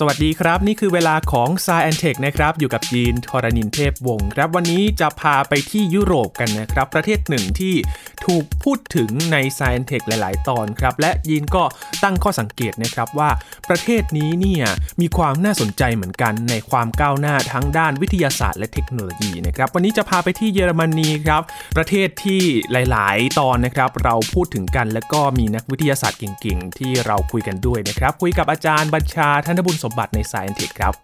สวัสดีครับ นี่คือเวลาของ s ายแอนเทคนะครับ อยู่กับยีนทรณินเทพวงศ์ครับ วันนี้จะพาไปที่ยุโรปกันนะครับ ประเทศหนึ่งที่ ถูกพูดถึงใน s ายแอนเทคหลาย ๆ ตอนครับ และยีนก็ตั้งข้อสังเกตนะครับว่าประเทศนี้เนี่ยมีความน่าสนใจเหมือนกันในความก้าวหน้าทั้งด้านวิทยาศาสตร์และเทคโนโลยีนะครับวันนี้จะพาไปที่เยอรมนีครับ ประเทศที่หลาย ๆ ตอนนะครับเราพูดถึงกันแล้วก็มีนักวิทยาศาสตร์เก่ง ๆ ที่เราคุยกันด้วยนะครับคุยกับอาจารย์บัญชาธนบุญสมบัติใน Science Tech ครับ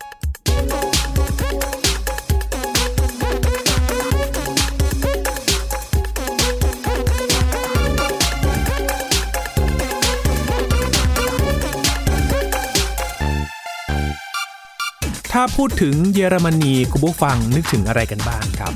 ถ้าพูดถึงเยอรมนีคุณผู้ฟังนึกถึงอะไรกันบ้างครับ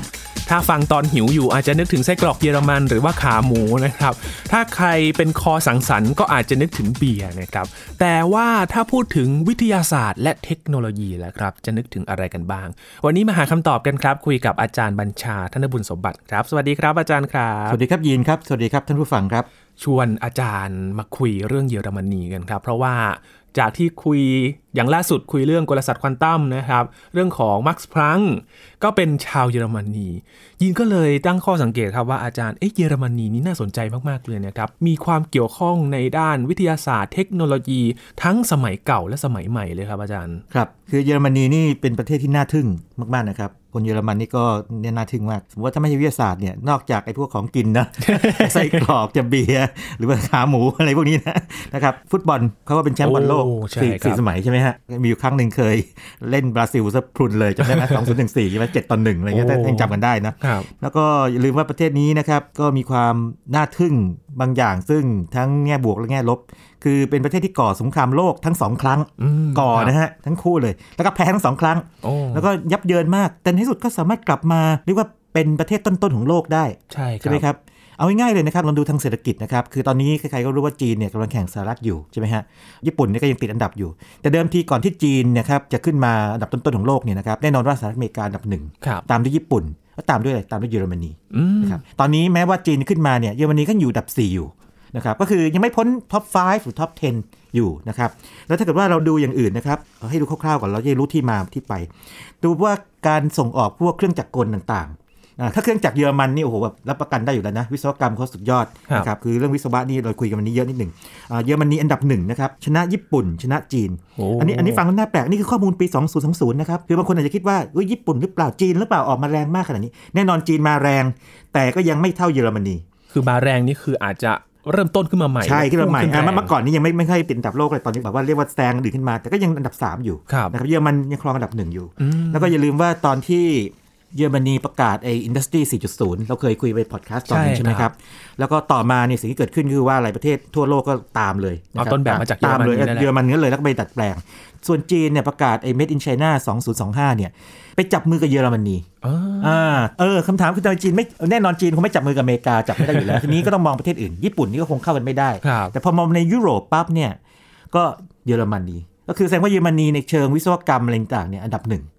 ถ้าฟังตอนหิวอยู่อาจจะนึกถึงไส้กรอกเยอรมันหรือว่าขาหมูนะครับ ถ้าใครเป็นคอสังสรรค์ก็อาจจะนึกถึงเบียร์นะครับ แต่ว่าถ้าพูดถึงวิทยาศาสตร์และเทคโนโลยีแล้วครับ จะนึกถึงอะไรกันบ้าง วันนี้มาหาคำตอบกันครับ คุยกับอาจารย์บัญชาธนบุญสมบัติครับ สวัสดีครับอาจารย์ครับ สวัสดีครับยีนครับ สวัสดีครับท่านผู้ฟังครับ ชวนอาจารย์มาคุยเรื่องเยอรมนีกันครับ เพราะว่า จากที่คุยอย่างล่าสุดคุยเรื่องกลศาสตร์ควอนตัมนะครับ เรื่องของมักซ์พลังค์ก็เป็นชาวเยอรมนี ยินก็เลยตั้งข้อสังเกตครับว่าอาจารย์เอ๊ะเยอรมนีนี่น่าสนใจมากๆเลยนะครับ มีความเกี่ยวข้องในด้านวิทยาศาสตร์เทคโนโลยี ทั้งสมัยเก่าและสมัยใหม่เลยครับอาจารย์ ครับ คือเยอรมนีนี่เป็นประเทศที่น่าทึ่งมากๆนะครับ คนเยอรมันนี่ก็เนี่ยน่าทึ่งมากสมมติว่าถ้าไม่ใช่วิทยาศาสตร์เนี่ยนอกจากไอ้พวกของกินนะไส้กรอกกะเบียร์หรือว่าขาหมูอะไรพวกนี้นะนะครับฟุตบอลเขาก็เป็นแชมป์บอลโลกโอ้ใช่สี่ครับสี่สมัยใช่ไหมฮะมีอยู่ครั้งหนึ่งเคยเล่นบราซิลซะพรุนเลยจำได้ไหมสองศูนย์หนึ่งสี่ใช่ไหมเจ็ดต่อหนึ่งอะไรเงี้ยถ้ายังจำกันได้นะครับแล้วก็อย่าลืมว่าประเทศนี้นะครับก็มีความน่าทึ่งบางอย่างซึ่งทั้งแง่บวกและแง่ลบ คือเป็นประเทศที่ก่อสงครามโลกทั้งสองครั้งอืมก่อครับนะฮะทั้งคู่เลย แล้วก็แพ้ทั้งสองครั้งโอ้แล้วก็ยับเยินมาก แต่ในที่สุดก็สามารถกลับมาเรียกว่าเป็นประเทศต้นๆของโลกได้ใช่คใช่ไหมรับครับเอาง่ายๆเลยนะครับลองดูทางเศรษฐกิจนะครับ คือตอนนี้ใครๆก็รู้ว่าจีนเนี่ยกำลังแข่งสหรัฐอยู่ใช่ไหมฮะ ญี่ปุ่นเนี่ยก็ยังติดอันดับอยู่ แต่เดิมทีก่อนที่จีนเนะครับจะขึ้นมาอันดับต้นๆของโลกเนี่ยนะครับ แน่นอนว่าสหรัฐอเมริกาอันดับหนึ่งครับตามด้วยญี่ปุ่น แล้วตามด้วยอะไรตามด้วยเยอรมนีอืมนะครับตอนนี้แม้ว่าจีนขึ้นมาเนี่ยเยอรมนีก็อยู่อันดับ 4 อยู่นะครับก็คือยังไม่พ้น top 5 หรือ top 10 อยู่นะครับแล้วถ้าเกิดว่าเราดูอย่างอื่นนะครับเอาให้ดูคร่าวๆก่อนเราจะได้รู้ที่มาที่ไป ดูว่าการส่งออกพวกเครื่องจักรกลต่างๆอ่า ถ้าเครื่องจักรเยอรมันนี่โอ้โหแบบรับประกันได้อยู่แล้วนะ วิศวกรรมเขาสุดยอดครับนะครับคือเรื่องวิศวะนี่เราคุยกันวันนี้เยอะนิดหนึ่งอ่าเยอรมนีอันดับหนึ่งนะครับชนะญี่ปุ่น ชนะจีนโอ้อันนี้อันนี้ฟังแล้วน่าแปลกนี่คือข้อมูลปี 2020 นะครับคือบางคนอาจจะคิดว่าเอ้ยญี่ปุ่นหรือเปล่าจีนหรือเปล่าออกมาแรงมากขนาดนี้ แน่นอนจีนมาแรง แต่ก็ยังไม่เท่าเยอรมนี คือมาแรงนี่คืออาจจะเริ่มต้นขึ้นมาใหม่ ใช่ขึ้นมาใหม่พุ่งอะแรงเมื่อก่อนนี้ยังไม่ไม่ค่อยติดอันดับโลกเลยตอนนี้แบบว่าเรียกว่าแซงอันอื่นขึ้นมา แต่ก็ยังอันดับ 3 อยู่ครับนะครับเยอรมันยังครองอันดับหนึ่งอยู่อืมแล้วก็อย่าลืมว่าตอนที่ เยอรมนีประกาศไอ้ Industry 4.0 เราเคยคุยไปพอดแคสต์ตอนนึงใช่ใช่ไหมคครัรับบแล้วก็ต่อมาเนี่ยสิ่งที่เกิดขึ้นคือว่าหลายประเทศทั่วโลกก็ตามเลยะคเอาต้นแบบมาจากเยอรตามมเลนียนั่นแหละเยอรมันก็เลยแล้วก็ไปดัดแปลง ส่วนจีนเนี่ยประกาศไอ้ Made in China 2025 เนี่ย ไปจับมือกับเยอรมนีอ๋ออ่าเออคำถามคือทำไมจีนไม่แน่นอนจีนคงไม่จับมือกับอเมริกาจับไม่ได้อยู่แล้วทีนี้ก็ต้องมองประเทศอื่นญี่ปุ่นนี่ก็คงเข้ากันไม่ได้ครับแต่พอมองในยุโรปปั๊บเนี่ยก็เยอรมนีก็คือแสดงว่าเยอรมนีในเชิงวิศวกรรมอะไรต่างๆเนี่ยอันดับหนึ่งอ่า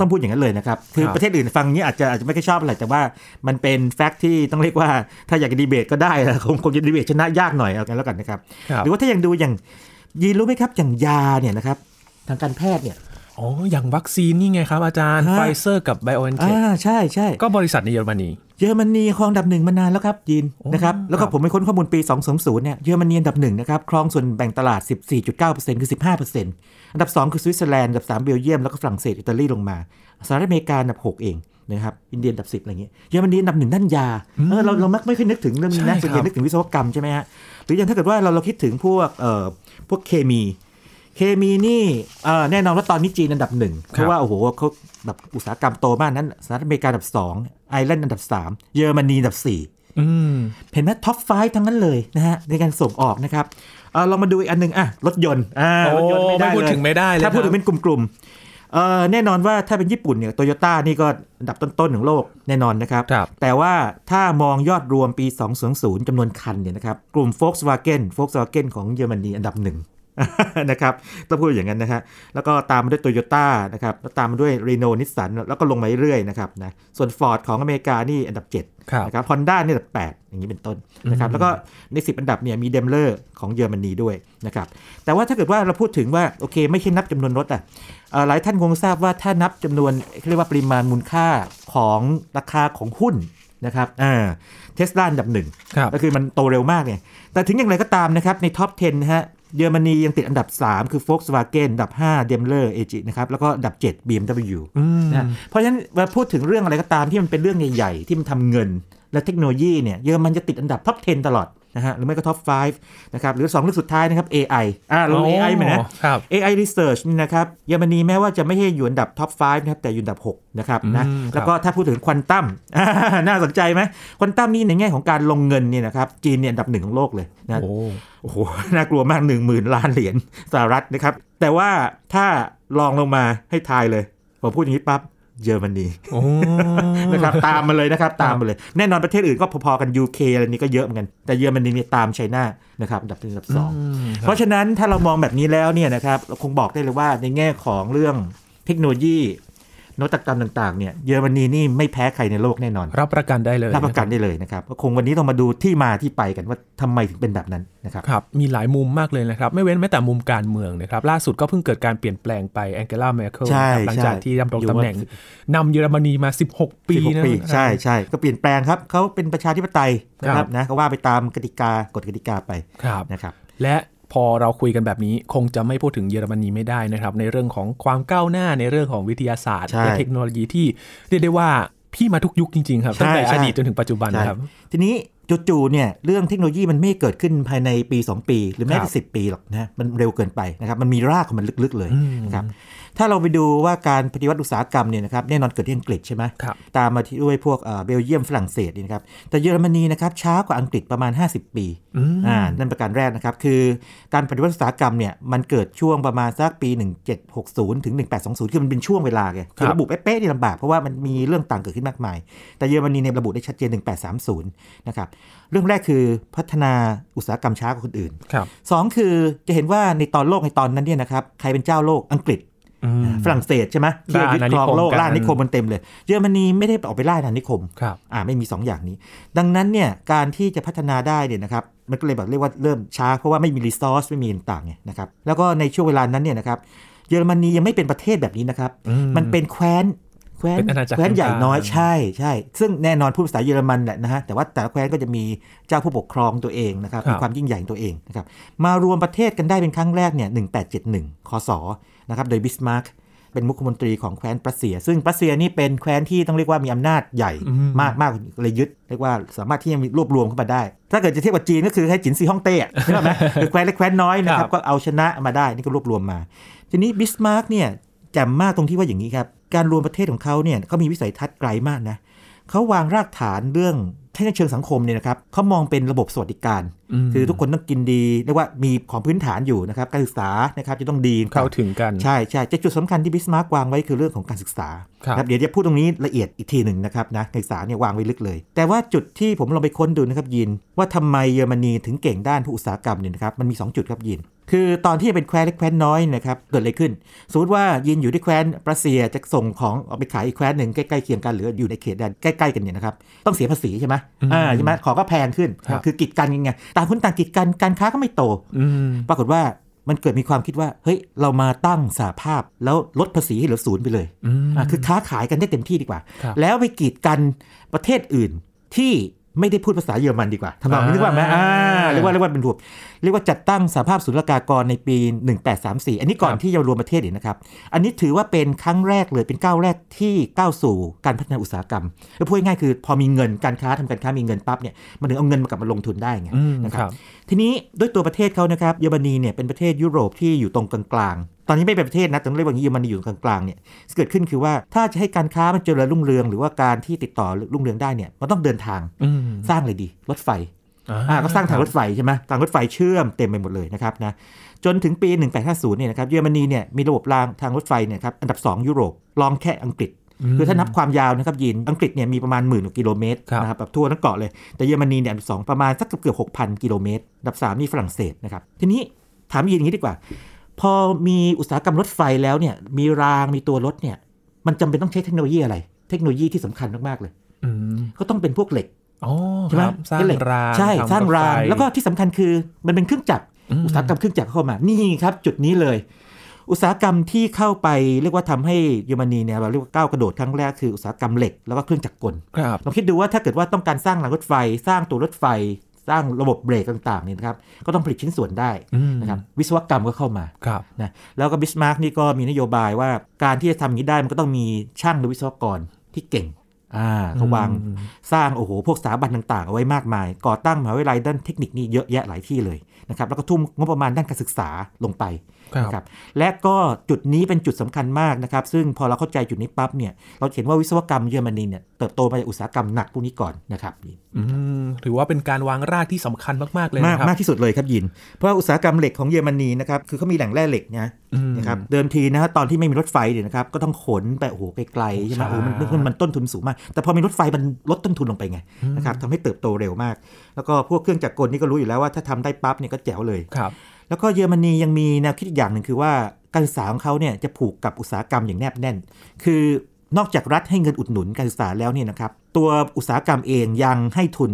ต้องพูดอย่างนั้นเลยนะครับ คือครับประเทศอื่นฟังนี้อาจจะอาจจะไม่ค่อยชอบอะไรแต่ว่ามันเป็น fact ที่ต้องเรียกว่าถ้าอยากจะดีเบตก็ได้นะคงคงจะดีเบตชนะยากหน่อยเอากันแล้วกันนะครับครับหรือว่าถ้ายังดูอย่างยีนรู้ไหมครับอย่างยาเนี่ยนะครับทางการแพทย์เนี่ย อ๋อ อย่างวัคซีนนี่ไงครับอาจารย์ฮะไฟเซอร์กับไบโอเอนเทคอ่าใช่ใช่ก็บริษัทในเยอรมนี เยอรมนีครองอันดับหนึ่งมานานแล้วครับยีนโอ้นะครับ แล้วครัก็บผมไปค้นข้อมูลปี2020 เนี่ย เยอรมนีอันดับหนึ่งนะครับ ครองส่วนแบ่งตลาด 14.9%คือ 15%อันดับ 2 คือสวิตเซอร์แลนด์ อันดับ 3 เบลเยียม แล้วก็ฝรั่งเศส อิตาลีลงมา สหรัฐอเมริกาอันดับ 6 เองนะครับ อินเดียอันดับ 10 อะไรเงี้ย เยอรมนีอันดับหนึ่งด้านยา เออ เราเรามักไม่ค่อยนึกถึงเรื่องนี้นะใช่ส่วนใหญ่ครับนึกถึงวิศวกรรมใช่ไหมฮะ หรืออย่างถ้าเกิดว่าเราเราคิดถึงพวกเอ่อพวกเคมี เคมีนี่เอ่อแน่นอนว่าตอนนี้จีนอันดับหนึ่งเพราะว่าโอ้โหเขาแบบอุตสาหกรรมโตมากนั้นสหรัฐอเมริกาอันดับสองไอร์แลนด์อันดับสามเยอรมนีอันดับสี่อืมเห็นไหม top five ทั้งนั้นเลยนะฮะในการส่งออกนะครับเออเรามาดูอีกอันหนึ่งอะรถยนต์อ่าโอ้รถยนต์ไม่ได้ไม่พูดเลยถึงไม่ได้เลยถ้าพูดครับถึงเป็นกลุ่มๆเอ่อแน่นอนว่าถ้าเป็นญี่ปุ่นเนี่ยโตโยต้านี่ก็อันดับต้นๆของโลกแน่นอนนะครับครับแต่ว่าถ้ามองยอดรวมปี 2020จำนวนคันเนี่ยนะครับกลุ่ม Volkswagen Volkswagen ของเยอรมนีอันดับหนึ่ง นะครับต้องพูดอย่างนั้นนะฮะแล้วก็ตามมาด้วยโตโยต้านะครับแล้วตามมาด้วยรีโนนิสสันแล้วก็ลงมาเรื่อยๆนะครับนะส่วน Ford ของอเมริกานี่อันดับ7ครับนะครับฮอนด้านี่อันดับ 8 อย่างนี้เป็นต้นนะครับแล้วก็ใน 10 อันดับเนี่ยมี Daimler ของเยอรมนีด้วยนะครับแต่ว่าถ้าเกิดว่าเราพูดถึงว่าโอเค ไม่ใช่นับจำนวนรถอะเอ่อหลายท่านคงทราบว่าถ้านับจำนวนเขาเรียกว่าปริมาณมูลค่าของราคาของหุ้นนะครับอ่าเทสลาอันดับหนึ่งครับก็คือมันโตเร็วมากเนี่ยแต่ถึงอย่างไรก็ตามนะครับใน top 10นะฮะ เยอรมนียังติดอันดับ 3 คือ Volkswagen อันดับ 5 Daimler AG นะครับ แล้วก็อันดับ 7 BMW อืมนะเพราะฉะนั้นเวลาพูดถึงเรื่องอะไรก็ตามที่มันเป็นเรื่องใหญ่ ๆ ที่มันทำเงิน และเทคโนโลยีเนี่ยเยอรมันจะติดอันดับ top 10 ตลอดนะฮะหรือไม่ก็ top 5 นะครับ หรือ 2 เรื่องสุดท้ายนะครับ AI อ่าเรา AI เหมือนนะครับ AI Research นี่นะครับเยอรมนีแม้ว่าจะไม่ใช่อยู่อันดับ top 5 นะครับ แต่อยู่อันดับ 6 นะครับนะอืมครับแล้วก็ถ้าพูดถึงควอนตัมน่าสนใจไหมควอนตัมนี่ในแง่ของการลงเงินเนี่ยนะครับจีนเนี่ยอันดับหนึ่งของโลกเลยนะโอ้โอ้โหน่ากลัวมาก 1 0,000 ล้านเหรียญสหรัฐนะครับแต่ว่าถ้าลองลงมาให้ทายเลยพอพูดอย่างนี้ปั๊บ เยอรมนีโอ้นะครับตามมาเลยนะครับตามมาเลย แน่นอนประเทศอื่นก็พอๆกัน UK อะไรนี้ก็เยอะเหมือนกัน แต่เยอรมนีเนี่ยตามไชน่านะครับอันดับหนึ่งอันดับสองเพราะฉะนั้นถ้าเรามองแบบนี้แล้วเนี่ยนะครับเราคงบอกได้เลยว่าในแง่ของเรื่องเทคโนโลยี นวัตกรรมต่างๆเนี่ยเยอรมนีนี่ไม่แพ้ใครในโลกแน่นอน รับประกันได้เลยรับประกันได้เลยนะครับก็คงวันนี้ต้องมาดูที่มาที่ไปกันว่าทำไมถึงเป็นแบบนั้นนะครับครับมีหลายมุมมากเลยนะครับไม่เว้นแม้แต่มุมการเมืองนะครับล่าสุดก็เพิ่งเกิดการเปลี่ยนแปลงไปแองเกลาเมเคิลใช่หลังจากใช่ที่ดำรงอยู่ตำแหน่งนำเยอรมนีมา 16 ปี16นะปีใช่ใช่ก็เปลี่ยนแปลงครับเขาเป็นประชาธิปไตยนะครับนะก็ว่าไปตามกติกากฎกติกาไปครับนะครับและ พอเราคุยกันแบบนี้คงจะไม่พูดถึงเยอรมนีไม่ได้นะครับ ในเรื่องของความก้าวหน้าในเรื่องของวิทยาศาสตร์ใช่และเทคโนโลยีที่เรียกได้ว่าพี่มาทุกยุคจริงๆครับใช่ตั้งแต่ใช่อดีตจนถึงปัจจุบันใช่ครับ ทีนี้จู่ๆเนี่ยเรื่องเทคโนโลยีมันไม่เกิดขึ้นภายในปี 2 ปี หรือแม้ครัแต่บสิปีหรอกนะมันเร็วเกินไปนะครับมันมีรากของมันลึกๆเลยอืมนะครับ ถ้าเราไปดูว่าการปฏิวัติอุตสาหกรรมเนี่ยนะครับแน่นอนเกิดที่อังกฤษใช่ไหมครับตามมาที่ด้วยพวกเอ่อเบลเยียมฝรั่งเศสนี่นะครับแต่เยอรมนีนะครับช้ากว่าอังกฤษประมาณ 50 ปีอืมอ่านั่นประการแรกนะครับคือการปฏิวัติอุตสาหกรรมเนี่ยมันเกิดช่วงประมาณสักปี 1760 ถึง 1820 คือมันเป็นช่วงเวลาไงคือครับระบุเป๊ะๆนี่ลำบากเพราะว่ามันมีเรื่องต่างเกิดขึ้นมากมาย แต่เยอรมนีเนี่ยระบุได้ชัดเจน 1830 นะครับเรื่องแรกคือพัฒนาอุตสาหกรรมช้ากว่าคนอื่นครับสองคือจะเห็นว่าในตอนโลกในตอนนั้นเนี่ยนะครับใครเป็นเจ้าโลกอังกฤษอืม ฝรั่งเศสใช่ไหมที่ล่ายึดครองโลกอาณานิคมกันล่าอาณานิคมมันเต็มเลย เยอรมนีไม่ได้ออกไปล่าอาณานิคมครับอ่าไม่มี 2 อย่างนี้ ดังนั้นเนี่ยการที่จะพัฒนาได้เนี่ยนะครับมันก็เลยแบบเรียกว่าเริ่มช้าเพราะว่าไม่มีรีซอสไม่มีต่างๆไงนะครับแล้วก็ในช่วงเวลานั้นเนี่ยนะครับเยอรมนียังไม่เป็นประเทศแบบนี้นะครับอืมมันเป็นแคว้นแคว้นเป็นอาณาจักรแคว้นใหญ่น้อยกลางๆใช่ใช่ ซึ่งแน่นอนพูดภาษาเยอรมันแหละนะฮะแต่ว่าแต่ละแคว้นก็จะมีเจ้าผู้ปกครองตัวเองนะครับมีความยิ่งใหญ่ของตัวเองนะครับมารวมประเทศกันได้เป็นครั้งแรกเนี่ย1871คศ นะครับโดยบิสมาร์กเป็นมุขมนตรีของแคว้นปรัสเซีย ซึ่งปรัสเซียนี่เป็นแคว้นที่ต้องเรียกว่ามีอำนาจใหญ่อืมมากมากเลยยึดเรียกว่าสามารถที่จะมีรวบรวมเข้ามาได้ ถ้าเกิดจะเทียบกับจีนก็คือให้จินซีฮ่องเต้อะใช่ไหมหรือแคว้นเล็กแคว้นน้อยนะคครัรับบก็เอาชนะมาได้นี่ก็รวบรวมมา ทีนี้บิสมาร์กเนี่ยแจ่มมากตรงที่ว่าอย่างนี้ครับการรวมประเทศของเขาเนี่ยเขามีวิสัยทัศน์ไกลมากนะเขาวางรากฐานเรื่องถ้าในเชิงสังคมเนี่ยนะครับเขามองเป็นระบบสวัสดิการม คือทุกคนต้องกินดีเรียกว่ามีของพื้นฐานอยู่นะครับการศึกษานะครับจะต้องดีเข้าถึงกันใช่ใช่แต่จุดสำคัญที่บิสมาร์กวางไว้คือเรื่องของการศึกษาครับนะเดี๋ยวจะพูดตรงนี้ละเอียดอีกทีหนึ่งนะครับนะการศึกษาเนี่ยวางไว้ลึกเลย แต่ว่าจุดที่ผมลองไปค้นดูนะครับยิน ว่าทำไมเยอรมนีถึงเก่งด้านอุตสาหกรรมเนี่ยนะครับมันมี 2 จุดครับยินคือตอนที่เป็นแคว้นเล็กแคว้นน้อยนะครับเกิดอะไรขึ้น สมมติว่ายินอยู่ที่แคว้นปรัสเซียจะส่งของเอาไปขายอีกแคว้นหนึ่งใกล้ๆเคียงกันหรืออยู่ในเขตแดนใกล้ๆกันเนี่ยนะครับต้องเสียภาษีใช่ไหมอืมอ่าใช่ไหมของก็แพงขึ้นครับคือกีดกันยังไงต่างคนต่างกีดกันการค้าก็ไม่โตอืมปรากฏว่ามันเกิดมีความคิดว่า เฮ้ย เรามาตั้งสาภาพแล้วลดภาษีให้เหลือศูนย์ไปเลยอืมอะคือค้าขายกันได้เต็มที่ดีกว่าครับแล้วไปกีดกันประเทศอื่นที่ ไม่ได้พูดภาษาเยอรมันดีกว่าทำนองนี้อ่านึกว่าไหมอ่าเรียกว่าเรียกว่าเป็นรวมเรียกว่าจัดตั้งสาภาพศุลกากรในปี 1834 อันนี้ก่อนที่จะรวมประเทศอีกนะครับ อันนี้ถือว่าเป็นครั้งแรกเลยเป็นก้าวแรกที่ก้าวสู่การพัฒนาอุตสาหกรรมแล้วพูดง่ายๆคือพอมีเงินการค้าทำการค้ามีเงินปั๊บเนี่ยมันถึงเอาเงินมากลับมาลงทุนได้ไงอืมนะคครัรับบทีนี้ด้วยตัวประเทศเขานะครับเยอรมนีเนี่ยเป็นประเทศยุโรปที่อยู่ตรงกลางๆ ตอนนี้ไม่เป็นประเทศนะต้องเรียกว่าอย่างนี้เยอรมนีอยู่ตรงกลางๆเนี่ยเกิดขึ้นคือว่าถ้าจะให้การค้ามันเจริญรุ่งเรือง หรือว่าการที่ติดต่อรุ่งเรืองได้เนี่ยมันต้องเดินทางอืมสร้างเลยดีรถไฟอ่าก็สร้างทางรถไฟใช่ไหมทางรถไฟเชื่อมเต็มไปหมดเลยนะครับนะจนถึงปี 1850เนี่ยนะครับเยอรมนีเนี่ยมีระบบรางทางรถไฟเนี่ยครับอันดับ 2 ยุโรปรองแค่อังกฤษคือถ้านับความยาวนะครับยินอังกฤษเนี่ยมีประมาณหมื่นกว่ากิโลเมตรครับนะครับแบบทั่วทั้งเกาะเลย แต่เยอรมนีเนี่ยอันดับสองประมาณสักเกือบหกพันกิโลเมตรอันดับสามนี่ฝรั่งเศสนะครับทีนี้ถามยินอย่างนี้ดีกว่า พอมีอุตสาหกรรมรถไฟแล้วเนี่ย มีรางมีตัวรถเนี่ย มันจำเป็นต้องใช้เทคโนโลยีอะไร เทคโนโลยีที่สำคัญมากๆเลยอืมก็ต้องเป็นพวกเหล็กอ๋อใช่ไหมครับสร้างเหล็กรางใช่ทำสร้างรางถไฟแล้วก็ที่สำคัญคือมันเป็นเครื่องจักรอืมอุตสาหกรรมเครื่องจักรเข้ามา นี่ครับ จุดนี้เลย อุตสาหกรรมที่เข้าไปเรียกว่าทำให้เยอรมนีเนี่ยเราเรียกว่าก้าวกระโดดครั้งแรกคืออุตสาหกรรมเหล็กแล้วก็เครื่องจักรกลครับลองคิดดูว่าถ้าเกิดว่าต้องการสร้างรางรถไฟ สร้างตัวรถไฟ สร้างระบบเบรกต่างๆเนี่ยนะครับก็ต้องผลิตชิ้นส่วนได้อืมนะครับวิศวกรรมก็เข้ามาครับนะแล้วก็บิสมาร์กนี่ก็มีนโยบายว่าการที่จะทำอย่างนี้ได้มันก็ต้องมีช่างหรือวิศวกรที่เก่งอ่าเขาวางอืมสร้างโอ้โหพวกสถาบันต่างๆ เอาไว้มากมาย ก่อตั้งมหาวิทยาลัยด้านเทคนิคนี่เยอะแยะหลายที่เลยนะครับแล้วก็ทุ่มงบประมาณด้านการศึกษาลงไปครับ นะครับและก็จุดนี้เป็นจุดสำคัญมากนะครับ ซึ่งพอเราเข้าใจจุดนี้ปั๊บเนี่ยเราเห็นว่าวิศวกรรมเยอรมนีเนี่ยเติบโตมาจากอุตสาหกรรมหนักพวกนี้ก่อนนะครับอืมถือว่าเป็นการวางรากที่สำคัญมากๆเลยมากนะครับมากที่สุดเลยครับยิน เพราะว่าอุตสาหกรรมเหล็กของเยอรมนีนะครับคือเขามีแหล่งแร่เหล็กนะอืมนะครับเดิมทีนะฮะตอนที่ไม่มีรถไฟเนี่ยนะครับก็ต้องขนไปโอ้โหไกลๆใช่ไหมใช่โอ้โหมันมันมันต้นทุนสูงมาก แต่พอมีรถไฟมันลดต้นทุนลงไปไงนะครับทำให้เติบโตเร็วมาก แล้วก็พวกเครื่องจักรกลนี่ก็รู้อยู่แล้วว่าถ้าทำได้ปั๊บเนี่ยก็แจ๋วเลยครับ แล้วก็เยอรมนียังมีแนวคิดอีกอย่างหนึ่งคือว่าการศึกษาของเขาเนี่ยจะผูกกับอุตสาหกรรมอย่างแนบแน่น คือนอกจากรัฐให้เงินอุดหนุนการศึกษาแล้วเนี่ยนะครับ ตัวอุตสาหกรรมเองยังให้ทุน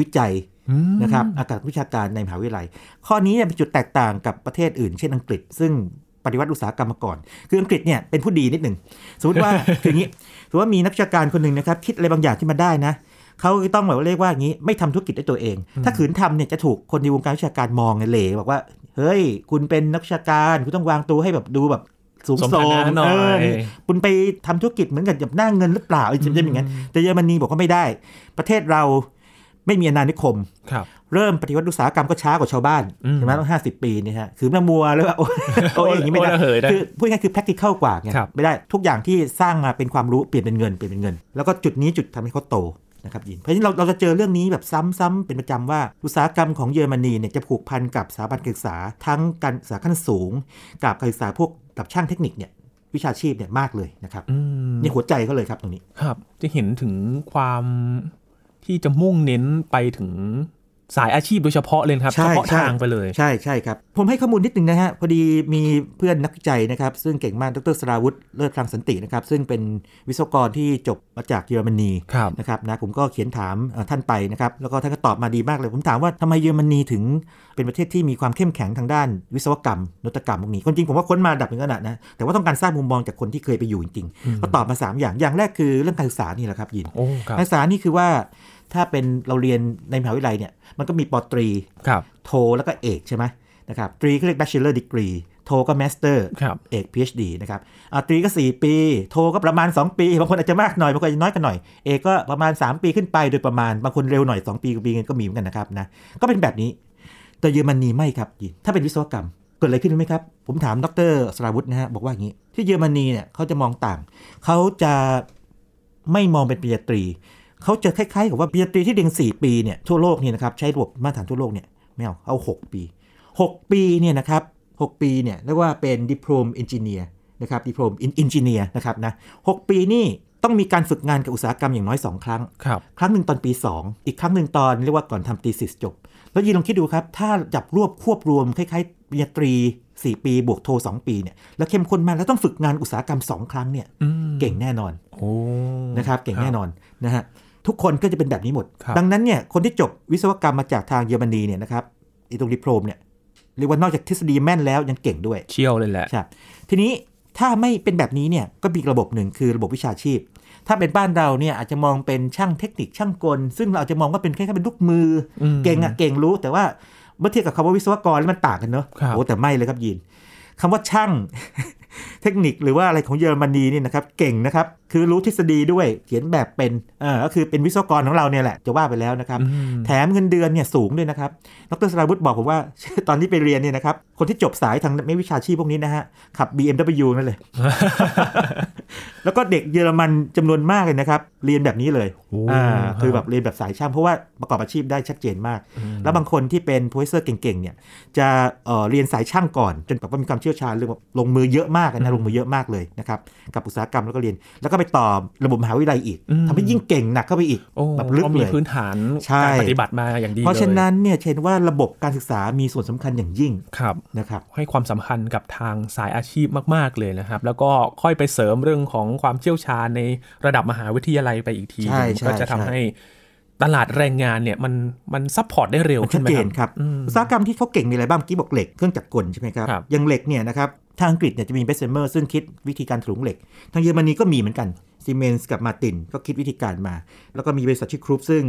วิจัยอืมนะครับอากาศวิชาการในมหาวิทยาลัย ข้อนี้เนี่ยเป็นจุดแตกต่างกับประเทศอื่น เช่นอังกฤษ ซึ่งปฏิวัติอุตสาหกรรมมาก่อน คืออังกฤษเนี่ยเป็นผู้ดีนิดหนึ่ง สมมติว่าคืออย่างนี้ สมมติว่ามีนักวิชาการคนหนึ่งนะครับคิดอะไรบางอย่างที่มาได้นะ เขาก็ต้องแบบว่าเรียกว่าอย่างนี้ไม่ทำธุรกิจด้วยตัวเอง ถ้าขืนทำเนี่ยจะถูกคนในวงการวิชาการมองไงเหล่บอกว่า เฮ้ย คุณเป็นนักวิชาการคุณต้องวางตัวให้แบบดูแบบสูงสมส่ฐางนะหน่อยเออนี่คุณไปทำธุรกิจเหมือนกับแบบหน้าเงินหรือเปล่าจะเป็นอย่างนั้นแต่เยอรมนีบอกว่าไม่ได้ ประเทศเราไม่มีอาณานิคมครับเริ่มปฏิวัติอุตสาหกรรมก็ช้ากว่าชาวบ้านอืมใช่ไหมต้องห้าสิบปีเนี่ยฮะคือมามัวแล้วว่าโอ้ยโอ้ยอย่างนี้ไม่ได้โอ้ยระเหยนะคือพูดง่ายๆคือ practical กว่าไงครับไม่ได้ทุกอย่างที่สร้างมาเป็นความรู้เปลี่ยนเป็นเงินเปลี่ยนเป็นเงิน แล้วก็จุดนี้จุดทำให้เขาโต นะครับยินเพราะฉะนั้นเราเราจะเจอเรื่องนี้แบบซ้ำๆเป็นประจำว่าอุตสาหกรรมของเยอรมนีเนี่ยจะผูกพันกับสถาบันการศึกษาทั้งการศึกษาขั้นสูง กับการศึกษาพวกกับช่างเทคนิคเนี่ยวิชาชีพเนี่ยมากเลยนะครับอืมนี่หัวใจเขาเลยครับตรงนี้ครับ จะเห็นถึงความที่จะมุ่งเน้นไปถึง สายอาชีพโดยเฉพาะเลยนะครับใช่เฉพาะใช่ทางไปเลย ใช่ใช่ครับ ผมให้ข้อมูลนิดนึงนะฮะ พอดีมีเพื่อนนักวิจัยนะครับ ซึ่งเก่งมากดรสราวุฒิเลิศพลังสันตินะครับ ซึ่งเป็นวิศวกรที่จบมาจากเยอรมนีครับนะครับนะผมก็เขียนถามเอ่อท่านไปนะครับ แล้วก็ท่านก็ตอบมาดีมากเลย ผมถามว่าทำไมเยอรมนีถึงเป็นประเทศที่มีความเข้มแข็งทางด้านวิศวกรรมนวัตกรรมพวกนี้คนจริงผมว่าค้นมาดับหนึ่งขนาดนะแต่ว่าต้องการสร้างมุมมองจากคนที่เคยไปอยู่จริงๆก็ตอบมาสามอย่างอย่างแรกคือเรื่องการศึกษานี่แหละครับยินโอ้ครับการศึกษานี่คือว่า ถ้าเป็นเราเรียนในมหาวิทยาลัยเนี่ยมันก็มีปอตรีครับโทแล้วก็เอกใช่ไหมนะครับตรีเขาเรียก bachelor degree โทก็ master ครับเอก PhD นะครับอ่าตรีก็ 4 ปี โทก็ประมาณ 2 ปี บางคนอาจจะมากหน่อย บางคนอาจจะน้อยกันหน่อย เอกก็ประมาณ 3 ปีขึ้นไปโดยประมาณ บางคนเร็วหน่อย 2 ปีปีก็มีเหมือนกันนะครับนะ ก็เป็นแบบนี้ แต่เยอรมนีไม่ครับยินถ้าเป็นวิศวกรรม เกิดอะไรขึ้นรู้ไหมครับ ผมถามดรสราวุฒินะฮะ บอกว่าอย่างนี้ ที่เยอรมนีเนี่ยเขาจะมองต่าง เขาจะไม่มองเป็นปริญญาตรี เขาจะคล้ายๆกับว่าปริญญาตรีที่เรียน4 ปีเนี่ยทั่วโลกเนี่ยนะครับใช้ระบบมาตรฐานทั่วโลกเนี่ยไม่เอาเอา 6 ปี 6 ปีเนี่ยนะครับ6ปีเนี่ยเรียกว่าเป็นดิ p l o m engineer นะครับดิ p l o m engineer นะครับนะ6ปีนี่ต้องมีการฝึกงานกับอุตสาหกรรมอย่างน้อย 2 ครั้งครับครั้งหนึ่งตอนปี 2 อีกครั้งหนึ่งตอนเรียกว่าก่อนทำตีสิสจบ แล้วยีนลองคิดดูครับ ถ้าจับรวบควบรวมคล้ายๆปริญญาตรี 4 ปีบวกโท 2 ปีเนี่ยแล้วเข้มข้นมากแล้วต้องฝึกงานอุตสาหกรรม 2 ครั้งเนี่ยอืมเก่งแน่นอนโอ้นะครับเก่งแน่นอนนะฮะ ทุกคนก็จะเป็นแบบนี้หมดครับดังนั้นเนี่ยคนที่จบวิศวกรรมมาจากทางเยอรมนีเนี่ยนะครับไอีตรงดิโพลมเนี่ยเรียกว่านอกจากทฤษฎีแม่นแล้วยังเก่งด้วย เชี่ยวเลยแหละใช่ทีนี้ถ้าไม่เป็นแบบนี้เนี่ยก็มีอีกระบบหนึ่งคือระบบวิชาชีพ ถ้าเป็นบ้านเราเนี่ยอาจจะมองเป็นช่างเทคนิคช่างกล ซึ่งเราอาจจะมองว่าเป็นแค่เป็นลูกมืออมเก่งอะเก่งรู้ แต่ว่าเมื่อเทียบกับคำว่าวิศวกรแล้วมันต่างกันเนอะครับโอ้แต่ไม่เลยครับยินคำว่าช่าง เทคนิคหรือว่าอะไรของเยอรมนีนี่นะครับเก่งนะครับคือรู้ทฤษฎีด้วยเขียนแบบเป็นเออก็คือเป็นวิศวกรของเราเนี่ยแหละจะว่าไปแล้วนะครับอืมแถมเงินเดือนเนี่ยสูงด้วยนะครับดรสราวุฒิบอกผมว่าตอนที่ไปเรียนเนี่ยนะครับคนที่จบสายทางไม่วิชาชีพพวกนี้นะฮะขับ BMW นั่นเลย แล้วก็เด็กเยอรมันจำนวนมากเลยนะครับ เรียนแบบนี้เลยโอ้อ่าครับคือแบบเรียนแบบสายช่างเพราะว่าประกอบอาชีพได้ชัดเจนมาก แล้วบางคนที่เป็น professor เก่งๆเนี่ยจะเอ่อเรียนสายช่างก่อนจนแบบว่ามีความเชี่ยวชาญเรื่องแบบลงมือเยอะมมากนะลงมือเยอะมากเลยนะครับกับอุตสาหกรรมแล้วก็เรียน แล้วก็ไปต่อระบบมหาวิทยาลัยอีกทำให้ยิ่งเก่งหนักเข้าไปอีกโอ้แบบลึกก็เลมียพื้นฐานใช่การปฏิบัติมาอย่างดีเพราะฉะลยนั้นเนี่ยเห็นว่าระบบการศึกษามีส่วนสำคัญอย่างยิ่งครับนะครับให้ความสำคัญกับทางสายอาชีพมาก ๆเลยนะครับ แล้วก็ค่อยไปเสริมเรื่องของความเชี่ยวชาญในระดับมหาวิทยาลัยไปอีกทีใช่หนึ่งใช่ก็จะทำใช่ให้ตลาดแรงงานเนี่ยมันมัน support ได้เร็วขึ้นมันขึ้ชันดไหมคนรับครับอืมอุตสาหกรรมที่เขาเก่งมีอะไรบ้างเมื่อกี้บอกเหล็กเครื่องจักรกลใช่ไหมครับครับอย่างเหล็กเนี่ยนะครับ ทางอังกฤษเนี่ยจะมีเบสเซมเมอร์ซึ่งคิดวิธีการถลุงเหล็ก ทางเยอรมนีก็มีเหมือนกันซีเมนส์กับมาร์ตินก็คิดวิธีการมา แล้วก็มีบริษัทชื่อครุปป์ซึ่ง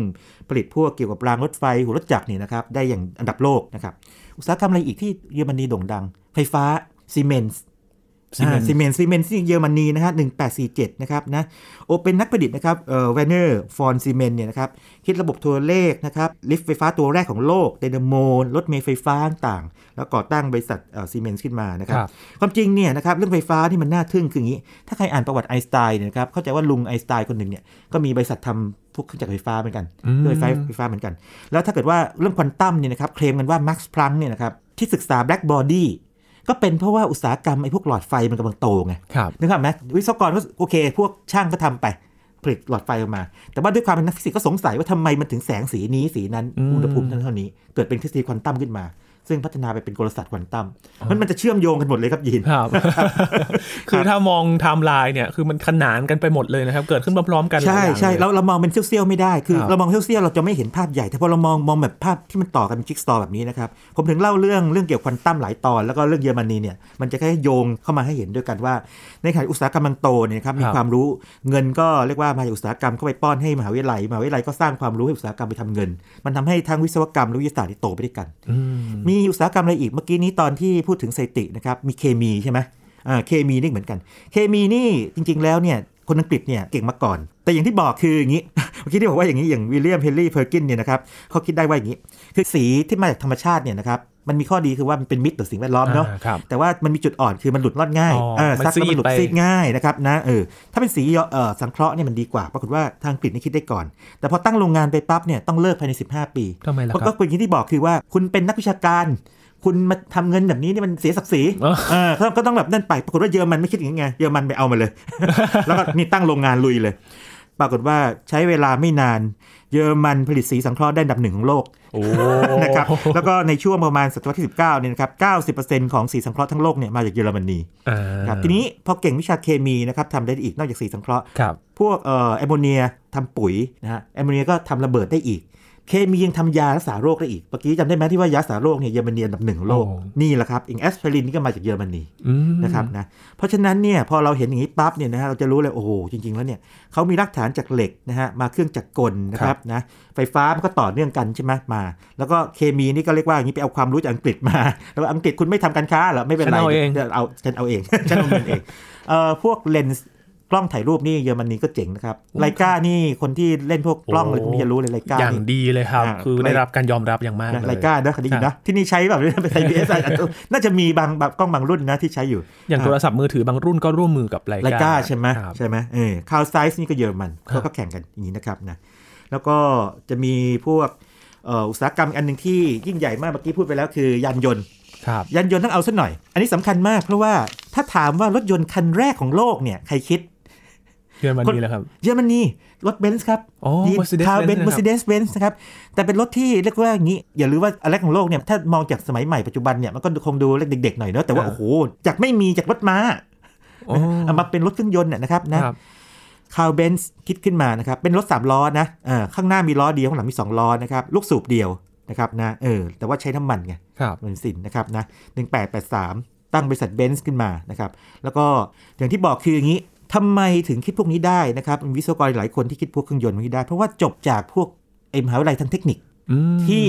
ผลิตพวกเกี่ยวกับรางรถไฟหัวรถจักรเนี่ยนะครับได้อย่างอันดับโลกนะครับอุตสาหกรรมอะไรอีกที่เยอรมนีโด่งดัง ไฟฟ้าซีเมนส์ ซีเมนส์ซีเมนส์ที่เยอรมนีนะฮะ1847 นะครับนะโอเป็นนักประดิษฐ์นะครับเอ่อแวร์เนอร์ฟอนซีเมนส์เนี่ยนะครับคิดระบบโทรเลขนะครับลิฟต์ไฟฟ้าตัวแรกของโลกไดนาโมรถเมล์ไฟฟ้าต่างๆ แล้วก่อตั้งบริษัทเอ่อซีเมนส์ขึ้นมานะครับครับความจริงเนี่ยนะครับเรื่องไฟฟ้าที่มันน่าทึ่งคืออย่างนี้ ถ้าใครอ่านประวัติไอน์สไตน์เนี่ยนะครับเข้าใจว่าลุงไอน์สไตน์คนหนึ่งเนี่ยก็มีบริษัททำพวกเครื่องจักรไฟฟ้าเหมือนกันอืมด้วยไฟไฟฟ้าเหมือนกัน แล้วถ้าเกิดว่าเรื่องควอนตัมเนี่ยนะครับเคลมกันว่าแม็กซ์พลังค์เนี่ยนะครับที่ศึกษา black body ก็เป็นเพราะว่าอุตสาหกรรมไอ้พวกหลอดไฟมันกำลังโตไงครับนึกภาพไหมวิศวกรก็โอเค พวกช่างก็ทำไปผลิตหลอดไฟออกมา แต่ว่าด้วยความเป็นนักฟิสิกส์ก็สงสัยว่าทำไมมันถึงแสงสีนี้สีนั้นอืมอุณหภูมิเท่านั้นเท่านี้ เกิดเป็นทฤษฎีควอนตัมขึ้นมา ซึ่งพัฒนาไปเป็นกลศาสตร์ควอนตัมมันมันจะเชื่อมโยงกันหมดเลยครับยินครับ คือถ้ามองไทม์ไลน์เนี่ยคือมันขนานกันไปหมดเลยนะครับ เกิดขึ้นพร้อมๆกันหลายใช่อย่างใช่เลยเราเรามองเป็นเซี่ยวๆไม่ได้คือครับเรามองเซี่ยวๆเราจะไม่เห็นภาพใหญ่ แต่พอเรามองมองแบบภาพที่มันต่อกันเป็นจิ๊กซอว์แบบนี้นะครับ ผมถึงเล่าเรื่องเรื่องเกี่ยวกับควอนตัมหลายตอน แล้วก็เรื่องเยอรมนีเนี่ยมันจะแค่โยงเข้ามาให้เห็นด้วยกันว่า ในขณะอุตสาหกรรมมันโตเนี่ยนะครับมีความรู้เงินก็เรียกว่ามาจากอุตสาหกรรมเข้าไปป้อนให้มหาวิทยาลัยมหาวิทยาลัยก็สร้างความรู้ให้อุตสาหกรรมไปทำเงิน มันทำให้ทั้งวิศวกรรมและวิทยาศาสตร์ที่โตไปด้วยกันอืมมีอุตสาหกรรมอะไรอีกเมื่อกี้นี้ตอนที่พูดถึงสถิตินะครับมีเคมีใช่ไหมอ่าเคมีนี่เหมือนกัน เคมีนี่จริง ๆ แล้วเนี่ยคนอังกฤษเนี่ยเก่งมาก่อน แต่อย่างที่บอกคืออย่างนี้เมื่อกี้ที่บอกว่าอย่างนี้อย่างวิลเลียมเฮนรี่เพอร์กินเนี่ยนะครับเขาคิดได้ว่าอย่างนี้ คือสีที่มาจากธรรมชาติเนี่ยนะครับ มันมีข้อดีคือว่ามันเป็นมิตรต่อสิ่งแวดล้อมเนาะอ่าครับแต่ว่ามันมีจุดอ่อนคือมันหลุดรอดง่ายอ๋อเออมันซักแล้วมันหลุดซีดไปซีดง่ายนะครับนะเออถ้าเป็นสีเอ่อสังเคราะห์เนี่ยมันดีกว่าปรากฏว่าทางอังกฤษนี่คิดได้ก่อน แต่พอตั้งโรงงานไปปั๊บเนี่ยต้องเลิกภายใน 15 ปีทำไมล่ะเพราะคก็รับก็เป็นอย่างที่บอกคือว่าคุณเป็นนักวิชาการคุณมาทำเงินแบบนี้นี่มันเสียศักดิ์ศรีอ๋อเออก็ก็ต้องแบบนั่นไป ปรากฏว่าเยอรมันไม่คิดอย่างนี้ไง เยอรมันไปเอามาเลย แล้วก็นี่ตั้งโรงงานลุยเลย ปรากฏว่าใช้เวลาไม่นาน เยอรมันผลิตสีสังเคราะห์ได้อันดับหนึ่งของโลกโอ้นะครับแล้วก็ในช่วงประมาณศตวรรษที่ 19เนี่ยนะครับ90%ของสีสังเคราะห์ทั้งโลกเนี่ยมาจากเยอรมนีอ่าครับทีนี้พอเก่งวิชาเคมีนะครับทำได้อีกนอกจากสีสังเคราะห์ครับพวกเอ่อแอมโมเนียทำปุ๋ยนะฮะแอมโมเนียก็ทำระเบิดได้อีก เคมียังทำยารักษาโรคได้อีกเมื่อกี้จำได้ไหมที่ว่ายารักษาโรคเนี่ยเยอรมนีอันดับหนึ่งของโลกโอ้นี่แหละครับอย่างแอสไพรินนี่ก็มาจากเยอรมนีอืมนะครับนะเพราะฉะนั้นเนี่ยพอเราเห็นอย่างนี้ปั๊บเนี่ยนะฮะเราจะรู้เลยโอ้โหจริง ๆแล้วเนี่ยเขามีรากฐานจากเหล็กนะฮะมาเครื่องจักรกลนะครับนะไฟฟ้ามันก็ต่อเนื่องกันใช่ไหมมา แล้วก็เคมีนี่ก็เรียกว่าอย่างนี้ไปเอาความรู้จากอังกฤษมาแล้วอังกฤษคุณไม่ทำการค้าเหรอไม่เป็นไรฉันเอาเองเดี๋ยวเอาฉันเอาเองฉันเอาเงินเองเอ่อพวกเลนส์ กล้องถ่ายรูปนี่เยอรมนีก็เจ๋งนะครับไลกานี่คนที่เล่นพวกกล้องอะไรพวกนี้จะรู้เลยไลกาอย่างนี่ดีเลยครับอ่าคือได้รับการยอมรับอย่างมากนะเลยไลกานะคดีนะที่นี่ใช้แบบเป็นไทยพีบีเอสน่าจะมีบางบางกล้องบางรุ่นนะที่ใช้อยู่ อย่างโทรศัพท์มือถือบางรุ่นก็ร่วมมือกับไลกาไลกาใช่ไหมครับใช่ไหมเออคาร์ลไซส์นี่ก็เยอรมันครับเขาก็แข่งกันอย่างนี้นะครับนะแล้วก็จะมีพวกเอ่ออุตสาหกรรมอีกอันหนึ่งที่ยิ่งใหญ่มากเมื่อกี้พูดไปแล้วคือยานยนต์ครับยานยนต์ต้องเอาสักหน่อย อันนี้สำคัญมากเพราะว่าถ้าถามว่ารถยนต์คันแรกของโลกเนี่ยใครคิด เยอรมนีแหละครับ เยอรมนีรถเบนซ์ครับอ๋อ Mercedes-Benz คาร์ลเบนซ์นะครับเมอร์เซเดสเบนซ์นะครับ แต่เป็นรถที่เรียกว่าอย่างนี้ อย่าลืมว่าอันแรกของโลกเนี่ย ถ้ามองจากสมัยใหม่ปัจจุบันเนี่ย มันก็คงดูเด็กๆหน่อยเนอะแต่ว่าอ่า โอ้โห จากไม่มีจากรถม้าโอ้เอามาเป็นรถเครื่องยนต์เนี่ยนะครับนะครับคาร์ลเบนซ์คิดขึ้นมานะครับ เป็นรถ 3 ล้อนะเออข้างหน้ามีล้อเดียวข้างหลังมี 2 ล้อนะครับลูกสูบเดียวนะครับนะเออแต่ว่าใช้น้ำมันไงครับเบนซินนะครับนะ1883 ตั้งบริษัทเบนซ์ขึ้นมานะครับแล้วก็อย่างที่บอกคืออย่างนี้ ทำไมถึงคิดพวกนี้ได้นะครับมีวิศวกรหลายคนที่คิดพวกเครื่องยนต์พวกนี้ได้ เพราะว่าจบจากพวกเอ่อมหาวิทยาลัยทางเทคนิคอืมที่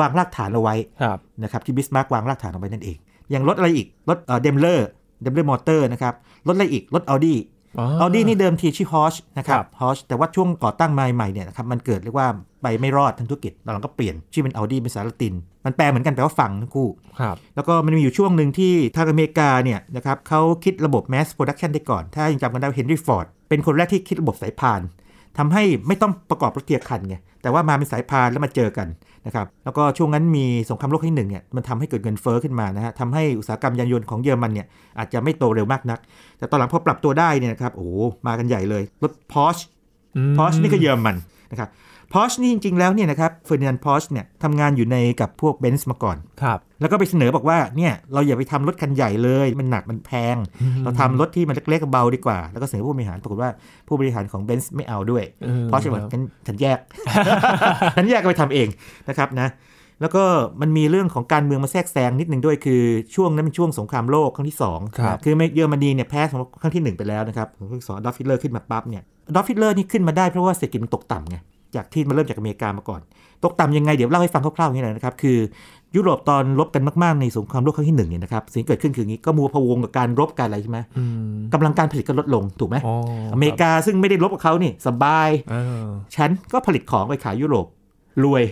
วางรากฐานเอาไว้ครับนะครับที่บิสมาร์กวางรากฐานเอาไว้นั่นเอง อย่างรถอะไรอีกรถเดมเลอร์เดมเลอร์มอเตอร์นะครับรถอะไรอีกรถอ u ดี้ อ๋ออ u ดี้นี่เดิมทีชื่อฮอร์ชนะครับครับฮอร์ชแต่ว่าช่วงก่อตั้งมาใหม่เนี่ยนะครับมันเกิดเรียกว่าไปไม่รอดทางธุรกิจตอนหลังก็เปลี่ยน ชื่อเป็นอ u ดี้เป็นภาษาละติน มันแปลเหมือนกันแปลว่าฟังทั้งคู่ครับแล้วก็มันมีอยู่ช่วงหนึ่งที่ทางอเมริกาเนี่ยนะครับเขาคิดระบบ mass production ได้ก่อน ถ้ายังจำกันได้เฮนรี่ฟอร์ดเป็นคนแรกที่คิดระบบสายพาน ทำให้ไม่ต้องประกอบรถเทียร์คันไงแต่ว่ามาเป็นสายพานแล้วมาเจอกันนะครับแล้วก็ช่วงนั้นมีสงครามโลกที่หนึ่งเนี่ยมันทำให้เกิดเงินเฟ้อขึ้นมานะฮะทำให้อุตสาหกรรมยานยนต์ของเยอรมันเนี่ยอาจจะไม่โตเร็วมากนัก แต่ตอนหลังพอปรับตัวได้เนี่ยนะครับโอ้โหมากันใหญ่เลยรถ Porsche ม Porsche นี่ก็เยอรมันนะครับ Porsche นี่จริง ๆ แล้วเนี่ยนะครับเฟอร์ดินานด์พอชเนี่ยทำงานอยู่ในกับพวกเบนซ์มาก่อนครับแล้วก็ไปเสนอบอกว่าเนี่ยเราอย่าไปทำรถคันใหญ่เลย มันหนักมันแพง เราทำรถที่มันเล็กๆเบาดีกว่า แล้วก็เสนอผู้บริหารปรากฏว่าผู้บริหารของเบนซ์ไม่เอาด้วยเออเพราะฉะนั้นฉันฉันแยกฉันแยกไปทำเองนะครับนะแล้วก็มันมีเรื่องของการเมืองมาแทรกแซงนิดนึงด้วยคือช่วงนั้นเป็นช่วงสงครามโลกครั้งที่สองครับคือเยอรมนีเนี่ยแพ้สงครามครั้งที่หนึ่งไปแล้วนะครับครั้งที่สองอดอล์ฟฮิตเลอร์ขึ้นมาปั๊บเนี่ยอดอล์ฟฮิตเลอร์นี่ขึ้นมาได้เพราะว่าเศรษฐกิจมันตกต่ำไง จากที่มันเริ่มจากอเมริกามาก่อน ตกต่ำยังไงเดี๋ยวเล่าให้ฟังคร่าวๆอย่างนี้เลยนะครับ คือ ยุโรปตอนรบกันมากๆในสงครามโลกครั้งที่หนึ่งเนี่ยนะครับสิ่งที่เกิดขึ้นคืออย่างนี้ก็มัวพะวงกับการรบกันอะไรใช่ไหมอืมกำลังการผลิตก็ลดลงถูกไหมอ๋ออเมริกาซึ่งไม่ได้รบกับเขานี่สบายเออฉันก็ผลิตของไปขายยุโรปรวย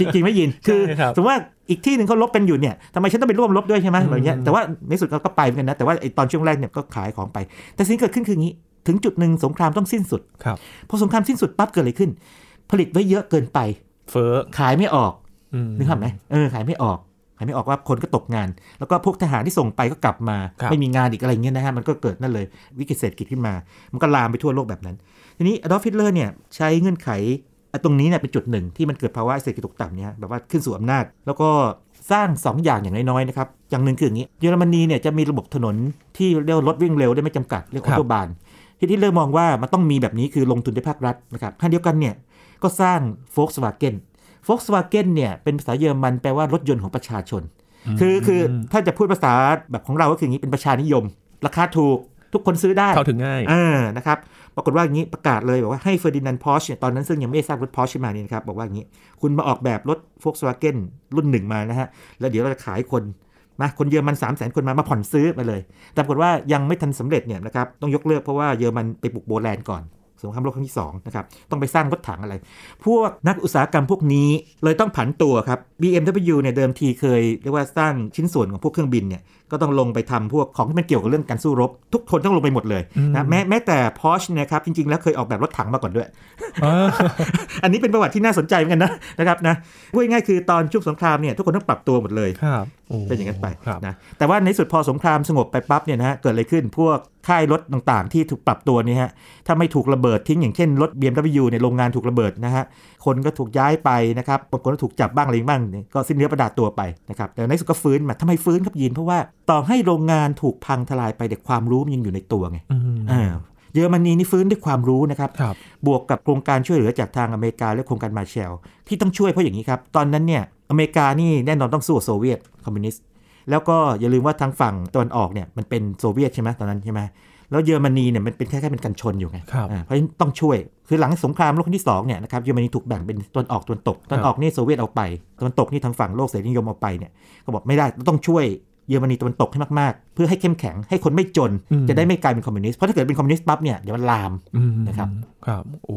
จริง ๆ ไม่ยิน คือใช่ครับสมมติว่าอีกที่หนึ่งเขาลบกันอยู่เนี่ยทำไมฉันต้องไปร่วมรบด้วยใช่ไหมอืมแบบเนี้ยแต่ว่าในสุดเขาก็ไปเหมือนกันนะ แต่ว่าไอตอนช่วงแรกเนี่ยก็ขายของไป แต่สิ่งที่เกิดขึ้นคืออย่างนี้ ถึงจุดหนึ่งสงครามต้องสิ้นสุดครับพอสงครามสิ้นสุดปั๊บเกิดอะไรขึ้น ผลิตไว้เยอะเกินไป เฟ้อขายไม่ออกอืมนึกภาพไหมเออขายไม่ออกขายไม่ออกว่าคนก็ตกงาน แล้วก็พวกทหารที่ส่งไปก็กลับมาครับไม่มีงานอีกอะไรเงี้ยนะฮะมันก็เกิดนั่นเลยวิกฤตเศรษฐกิจขึ้นมา มันก็ลามไปทั่วโลกแบบนั้น ทีนี้อดอล์ฟฮิตเลอร์เนี่ยใช้เงื่อนไขอะตรงนี้เนี่ยเป็นจุดหนึ่งที่มันเกิดภาวะเศรษฐกิจตกต่ำเนี่ยแบบว่าขึ้นสู่อำนาจ แล้วก็สร้าง 2 อย่างอย่างน้อยๆนะครับ อย่างหนึ่งคืออย่างนี้ เยอรมนีเนี่ยจะมีระบบถนนที่เรียกว่ารถวิ่งเร็วได้ไม่จำกัดเรียกครัว่าบตัวบาน ที่ฮิตเลอร์มองว่ามันต้องมีแบบนี้คือลงทุนในภาครัฐนะครับขณะเดียวกันเนี่ยก็สร้าง Volkswagen Volkswagen เนี่ยเป็นภาษาเยอรมันแปลว่ารถยนต์ของประชาชน คือคือถ้าจะพูดภาษาแบบของเราก็คืออย่างนี้เป็นประชานิยม ราคาถูกทุกคนซื้อได้เข้าถึงง่ายอ่านะครับปรากฏว่าอย่างนี้ประกาศเลยบอกว่าให้เฟอร์ดินานด์พอชเนี่ยตอนนั้นซึ่งยังไม่ได้สร้างรถพอชขึ้นมานี่นะครับบอกว่าอย่างนี้ คุณมาออกแบบรถ Volkswagen รุ่นหนึ่งมานะฮะแล้วเดี๋ยวเราจะขายคน มาคนเยอรมัน3 0 0 0 0 0 คนมามาผ่อนซื้อมาเลยแต่ปรากฏว่ายังไม่ทันสำเร็จเนี่ยนะครับต้องยกเลิกเพราะว่าเยอรมันไปปลุกโปแลนด์ก่อนสงครามโลกครั้งที่สองนะครับต้องไปสร้างรถถังอะไร พวกนักอุตสาหกรรมพวกนี้เลยต้องผันตัวครับ BMW เนี่ยเดิมทีเคยเรียกว่าสร้างชิ้นส่วนของพวกเครื่องบินเนี่ย ก็ต้องลงไปทำพวกของที่มันเกี่ยวกับเรื่องการสู้รบ ทุกคนต้องลงไปหมดเลยนะแม้แม้แต่ Porsche เนะครับจริงๆ แล้วเคยออกแบบรถถังมาก่อนด้วยเอออันนี้เป็นประวัติที่น่าสนใจเหมือนกันนะนะครับนะพูดง่ายๆคือตอนช่วงสงครามเนี่ยทุกคนต้องปรับตัวหมดเลยครับโเป็นอย่างนั้นไปครับนะแต่ว่าในสุดพอสงครามสงบไปปั๊บเนี่ยนะฮะเกิดอะไรขึ้นพวกค่ายรถต่างๆ ที่ถูกปรับตัวเนี่ยฮะถ้าไม่ถูกระเบิดทิ้งอย่างเช่นรถ BMW ในยโรงงานถูกระเบิดนะฮะคนก็ถูกย้ายไปนะครับบางคนก็ถูกจับบ้างอะไรบ้างเนี่ยก็สิ้นเนื้อประดาตัวไปนะครับแต่ในที่สุดก็ฟื้นมาทำไมฟื้นครับยินเพราะว่า ต่อให้โรงงานถูกพังทลายไปแต่ความรู้มันยังอยู่ในตัวไงอืมอ่าเยอรมนีนี่ฟื้นด้วยความรู้นะครับครับบวกกับโครงการช่วยเหลือจากทางอเมริกาและโครงการมาแชลที่ต้องช่วยเพราะอย่างนี้ครับ ตอนนั้นเนี่ยอเมริกานี่แน่นอนต้องสู้กับโซเวียตคอมมิวนิสต์แล้วก็อย่าลืมว่าทางฝั่งตะวันออกเนี่ยมันเป็นโซเวียตใช่ไหมตอนนั้นใช่ไหมแล้วเยอรมนีเนี่ยมันเป็นแค่แค่เป็นกันชนอยู่ไงครับอ่าเพราะฉะนั้นต้องช่วย คือหลังสงครามโลกครั้งที่สองเนี่ยนะครับเยอรมนีถูกแบ่งเป็นตะวันออกตะวันตกตะวันออกนี่โซเวียตเอาไปตะวันตกนี่ทางฝั่งโลกเสรีนิยมเอาไปเนี่ยก็บอกไม่ได้ต้องช่วย เยอรมนีตะวันตกให้มากๆ เพื่อให้เข้มแข็งให้คนไม่จนอืมจะได้ไม่กลายเป็นคอมมิวนิสต์เพราะถ้าเกิดเป็นคอมมิวนิสต์ปั๊บเนี่ยเดี๋ยวมันลามอืมนะครับครับโอ้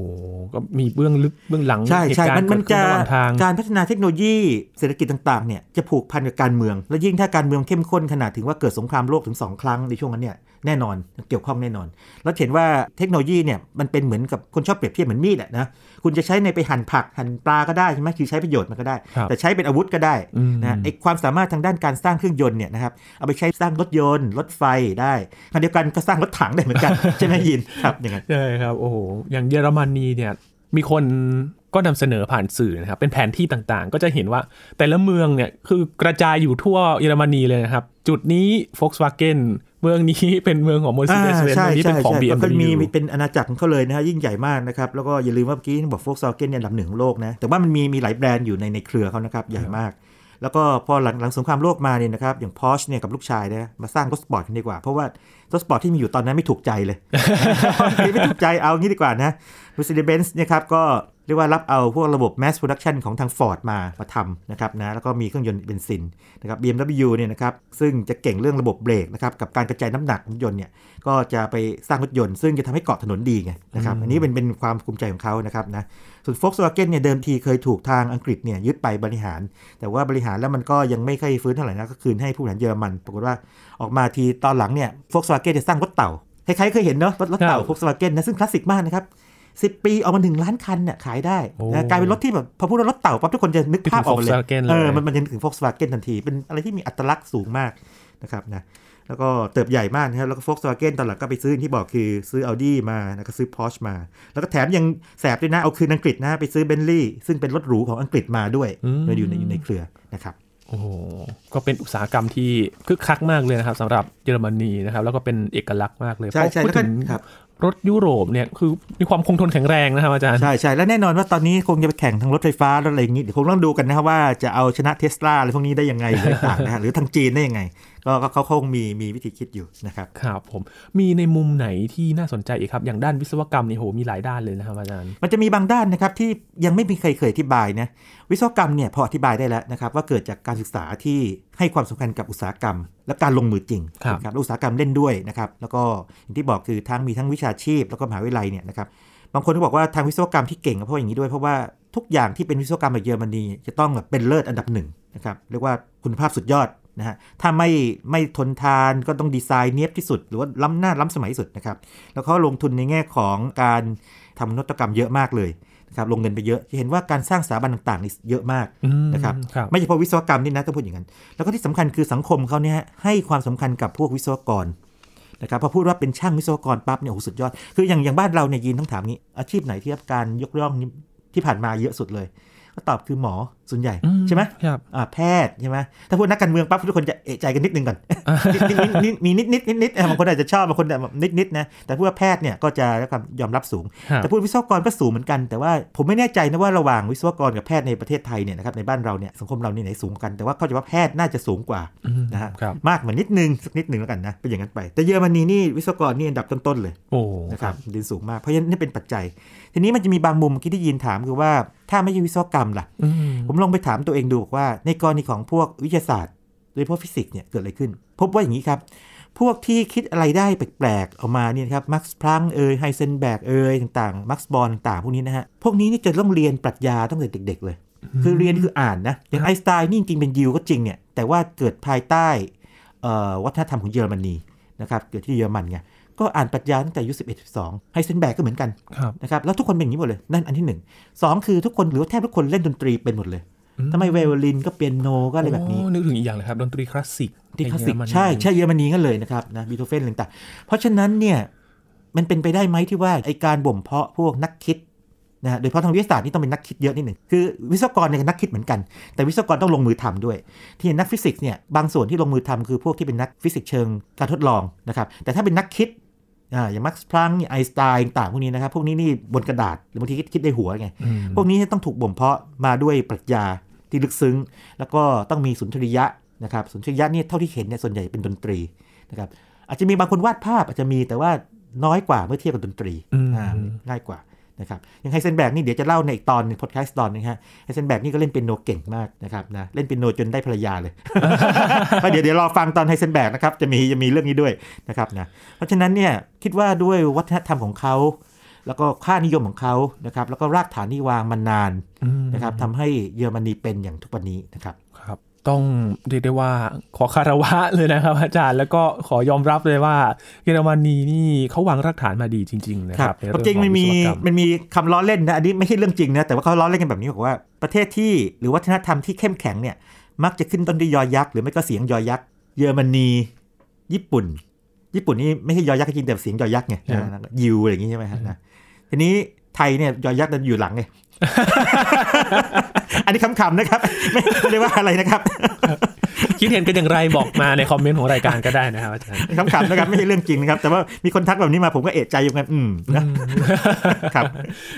ก็มีเบื้องลึกเบื้องหลังใช่ใช่เหตุการมันณ์มันเกิดจะขึ้นระหว่างทางการพัฒนาเทคโนโลยีเศรษฐกิจต่างๆเนี่ยจะผูกพันกับการเมือง และยิ่งถ้าการเมืองเข้มข้นขนาดถึงว่าเกิดสงครามโลกถึง2ครั้งในช่วงนั้นเนี่ย แน่นอนเกี่ยวข้องแน่นอน แล้วเห็นว่าเทคโนโลยีเนี่ยมันเป็นเหมือนกับคนชอบเปรียบเทียบเหมือนมีดอะนะคุณจะใช้ในไปหั่นผักหั่นปลาก็ได้ใช่ไหมคือใช้ประโยชน์มันก็ได้ครับแต่ใช้เป็นอาวุธก็ได้อืมนะไอความสามารถทางด้านการสร้างเครื่องยนต์เนี่ยนะครับเอาไปใช้สร้างรถยนต์ รถไฟได้ขณะเดียวกันก็สร้างรถถังได้เหมือนกันใช่ไหมยินครับอย่างนั้นใช่ครับโอ้โหอย่างเยอรมนีเนี่ยมีคนก็นำเสนอผ่านสื่อนะครับเป็นแผนที่ต่างๆ ก็จะเห็นว่าแต่ละเมืองเนี่ยคือกระจายอยู่ทั่วเยอรมนีเลยนะครับ จุดนี้ Volkswagen เมืองนี้เป็นเมืองของ Mercedes อ่า Benz ใช่เมืองนี้ใช่เป็นของใช่ก็มี BMW เป็นอาณาจักรของเขาเลยนะฮะยิ่งใหญ่มากนะครับ แล้วก็อย่าลืมว่าเมื่อกี้บอกโฟกซ w เกนเนี่ยอันดับหนึ่งของโลกนะแต่ว่ามันมีมีหลายแบรนด์อยู่ในในเครือเขานะครับใหญ่มากแล้วก็พอหลังหลังสงครามโลกมาเนี่ยนะครับอย่าง Porsche เนี่ยกับลูกชายนะมาสร้างรถสปอร์ตกันดีกว่า เพราะว่ารถสปอร์ตที่มีอยู่ตอนนั้นไม่ถูกใจเลย ไม่ถูกใจเอางี้ดีกว่านะ Mercedes-Benz เนี่ยครับก็เรียกว่ารับเอาพวกระบบ mass production ของทาง Ford มามาทำนะครับนะแล้วก็มีเครื่องยนต์เบนซินนะครับ BMW เนี่ยนะครับซึ่งจะเก่งเรื่องระบบเบรกนะครับกับการกระจายน้ำหนักของรถยนต์เนี่ยก็จะไปสร้างรถยนต์ ซึ่งจะทำให้เกาะถนนดีไงนะครับอันนี้เป็นเป็นความภูมิใจของเขานะครับนะส่วน Volkswagen เนี่ยเดิมทีเคยถูกทางอังกฤษเนี่ยยึดไปบริหาร แต่ว่าบริหารแล้วมันก็ยังไม่ค่อยฟื้นเท่าไหร่นะก็คืนให้ผู้บริหารเยอรมันปรากฏว่าออกมาทีตอนหลังเนี่ย Volkswagen จะสร้างรถเต่าคล้ายๆเคยเห็นเนาะรถรถเต่าครับ Volkswagen นะซึ่งคลาสสิกมากนะครับ 10 ปีออกมาหนึ่งล้านคันเนี่ยขายได้โอ้นะกลายเป็นรถที่แบบพอพูดว่ารถเต่าปั๊บทุกคนจะนึกภาพออกมาเลย Volkswagen เลยเออมันมันจะนึกถึง Volkswagen ทันที เป็นอะไรที่มีอัตลักษณ์สูงมากนะครับนะแล้วก็เติบใหญ่มากนะครับแล้วก็ Volkswagen ตอนหลังก็ไปซื้ออย่างที่บอกคือซื้อ Audi มาแล้วก็ซื้อ Porsche มา แล้วก็แถมยังแสบด้วยนะ เอาคืนอังกฤษนะไปซื้อ Bentley ซึ่งเป็นรถหรูของอังกฤษมาด้วยอืมอยู่ในอยู่ในเครือนะครับโอ้โหก็เป็นอุตสาหกรรมที่คึกคักมากเลยนะครับสำหรับเยอรมนีนะครับ แล้วก็เป็นเอกลักษณ์มากเลยใช่ใช่พูดแล้วก็ถึงค รถยุโรปเนี่ยคือมีความคงทนแข็งแรงนะครับอาจารย์ใช่ใช่และแน่นอนว่าตอนนี้คงจะไปแข่งทางรถไฟฟ้ารถอะไรอย่างนี้เดี๋ยวคงต้องดูกันนะครับว่าจะเอาชนะเทสลาอะไรพวกนี้ได้ยังไงหรือต่างนะฮะหรือทางจีนได้ยังไง ก็ก็เขาคงมีมีวิธีคิดอยู่นะครับครับผมมีในมุมไหนที่น่าสนใจอีกครับ อย่างด้านวิศวกรรมนี่โหมีหลายด้านเลยนะครับอาจารย์ มันจะมีบางด้านนะครับที่ยังไม่มีใครเคยอธิบายนะวิศวกรรมเนี่ยพออธิบายได้แล้วนะครับว่าเกิดจากการศึกษาที่ให้ความสำคัญกับอุตสาหกรรม และการลงมือจริงครับนะและอุตสาหกรรมเล่นด้วยนะครับแล้วก็อย่างที่บอกคือทั้งมีทั้งวิชาชีพ แล้วก็มหาวิทยาลัยเนี่ยนะครับบางคนก็บอกว่าทางวิศวกรรมที่เก่งก็เพราะอย่างนี้ด้วยเพราะว่าทุกอย่างที่เป็นวิศวกรรมแบบเยอรมนีจะต้องแบบเป็นเลิศอันดับหนึ่งนะครับเรียกว่าคุณภาพสุดยอด นะฮะถ้าไม่ไม่ทนทานก็ต้องดีไซน์เนียบที่สุด หรือว่าล้ำหน้าล้ำสมัยที่สุดนะครับแล้วเขาลงทุนในแง่ของการทำนวัตกรรมเยอะมากเลยนะครับลงเงินไปเยอะจะเห็นว่าการสร้างสถาบันต่างๆนี่เยอะมากอืมนะครับครับไม่เฉพาะวิศวกรรมนี่นะต้องพูดอย่างนั้น แล้วก็ที่สำคัญคือสังคมเขาเนี่ยให้ความสำคัญกับพวกวิศวกรนะครับพอพูดว่าเป็นช่างวิศวกรปั๊บเนี่ยโอ้โหสุดยอด คืออย่างอย่างบ้านเราเนี่ยยินต้องถามงี้อาชีพไหนที่รับการยกย่องที่ผ่านมาเยอะสุดเลย ก็ตอบคือหมอ ส่วนใหญ่อืใช่ไหมครับอ่าแพทย์ใช่ไหมถ้าพูดนักการเมืองปั๊บทุกคนจะเอะใจกันนิดนึงก่อนนิดนิดนิดมีนิดนิดนิดนิดบางคนอาจจะชอบบางคนแบบนิดนิดนะแต่พูดว่าแพทย์เนี่ยก็จะได้ความยอมรับสูงครับแต่พูดวิศวกรก็สูงเหมือนกัน แต่ว่าผมไม่แน่ใจนะว่าระหว่างวิศวกรกับแพทย์ในประเทศไทยเนี่ยนะครับในบ้านเราเนี่ยสังคมเรานี่ไหนสูงกันแต่ว่าเข้าใจว่าแพทย์น่าจะสูงกว่าอืมนะฮะครับมากเหมือนนิดนึงสักนิดนึงแล้วกันนะเป็นอย่างนั้นไป แต่เยอรมนีนี่วิศวกรนี่อันดับต้นๆเลยโอ้นะครับดินสูงมากเพราะฉะนั้นนี่เป็นปัจจัย ทีนี้มันจะมีบางมุมเมื่อกี้ที่ยินถามคือว่าถ้าไม่ใช่วิศวกรรมล่ะอืมผมลองไปถามตัวเองดูบอกว่า ในกรณีของพวกวิทยาศาสตร์โดยเฉพาะฟิสิกส์เนี่ยเกิดอะไรขึ้น พบว่าอย่างนี้ครับ พวกที่คิดอะไรได้แปลกๆออกมาเนี่ยนะครับมักซ์พลังค์เอยไฮเซนแบร์กเอยต่างๆมักซ์บอร์นต่างๆพวกนี้นะฮะพวกนี้นี่จะต้องเรียนปรัชญาตั้งแต่เด็ก ๆ เลย คือเรียนคืออ่านนะอย่างไอน์สไตน์นี่จริงๆเป็นยิวก็จริงเนี่ยแต่ว่าเกิดภายใต้เอ่อวัฒนธรรมของเยอรมนีนะครับเกิดที่เยอรมันไงก็อ่านปรัชญาตั้งแต่อายุ11 12ไฮเซนแบร์กก็เหมือนกันครับนะครับแล้วทุกคนเป็นอย่างนี้หมดเลยนั่นอันที่หนึ่งสองคือทุกคนหรือว่าแทบทุกคนเล่นดนตรีเป็นหมดเลย ทำไมไวโอลินก็เปียโนก็อะไรแบบนี้นึกถึงอีกอย่างเลยครับดนตรีคลาสสิกที่คลาสสิกในเยอรมนีใช่ใช่เยอรมนีกันเลยนะครับนะบีโธเฟนต่างๆเพราะฉะนั้นเนี่ยมันเป็นไปได้ไหมที่ว่าไอการบ่มเพาะพวกนักคิดนะฮะโดยเฉพาะทางวิทยาศาสตร์นี่ต้องเป็นนักคิดเยอะนิดหนึ่งคือวิศวกรเนี่ยก็นักคิดเหมือนกัน แต่วิศวกรต้องลงมือทำด้วย ที่นักฟิสิกส์เนี่ยบางส่วนที่ลงมือทำคือพวกที่เป็นนักฟิสิกส์เชิงการทดลองนะครับแต่ถ้าเป็นนักคิดอ่าอย่างมักซ์พลังค์ไอน์สไตน์ต่างๆพวกนี้นะครับ พวกนี้นี่บนกระดาษหรือบางทีคิดคิดในหัวไงอืมพวกนี้ต้องถูกบ่มเพาะมาด้วยปรัชญา ที่ลึกซึ้ง แล้วก็ต้องมีสุนทรียะนะครับสุนทรียะเนี่ยเท่าที่เห็นเนี่ยส่วนใหญ่เป็นดนตรีนะครับอาจจะมีบางคนวาดภาพอาจจะมีแต่ว่าน้อยกว่าเมื่อเทียบกับดนตรีอืมอ่าง่ายกว่านะครับอย่างไฮเซนแบร์กนี่เดี๋ยวจะเล่าในอีกตอนหนึ่งพอดแคสต์ตอนหนึ่งฮะไฮเซนแบร์กนี่ก็เล่นเปียโนเก่งมากนะครับนะเล่นเปียโนจนได้ภรรยาเลยก็เดี๋ยวเดี๋ยวรอฟังตอนไฮเซนแบร์กนะครับจะมีจะมีเรื่องนี้ด้วยนะครับนะเพราะฉะนั้นเนี่ยคิดว่าด้วยวัฒนธรรมของเขา แล้วก็ค่านิยมของเขานะครับ แล้วก็รากฐานที่วางมานานอืมนะครับทำให้เยอรมนีเป็นอย่างทุกวันนี้นะครับครับ ต้องเรียกได้ว่าขอคารวะเลยนะครับ อาจารย์แล้วก็ขอยอมรับเลยว่า เยอรมนีนี่เขาวางรากฐานมาดีจริง ๆ นะครับในความเอจริงขอมันมีวิศวกรรมันมีคำล้อเล่นนะอันนี้ไม่ใช่เรื่องจริงนะแต่ว่าเขาล้อเล่นกันแบบนี้บอกว่าประเทศที่หรือวัฒนธรรมที่เข้มแข็งเนี่ยมักจะขึ้นต้นด้วยยอยักษ์หรือไม่ก็เสียงยอยักษ์เยอรมนี ญี่ปุ่น ญี่ปุ่นนี่ไม่ใช่ยอยักษ์จริงแต่เสียงยอยักษ์ไงยิวอะไรอย่างงี้ใช่ไหมฮะนะ ทีนี้ไทยเนี่ยยอยักษ์มันอยู่หลังไงอันนี้คำๆนะครับ ไม่ไม่ได้ว่าอะไรนะครับ คิดเห็นกันอย่างไรบอกมาในคอมเมนต์ของรายการก็ได้นะครับอาจารย์คำๆนะครับไม่ใช่เรื่องจริงนะครับ แต่ว่ามีคนทักแบบนี้มาผมก็เอะใจอยู่กันอืมนะครับ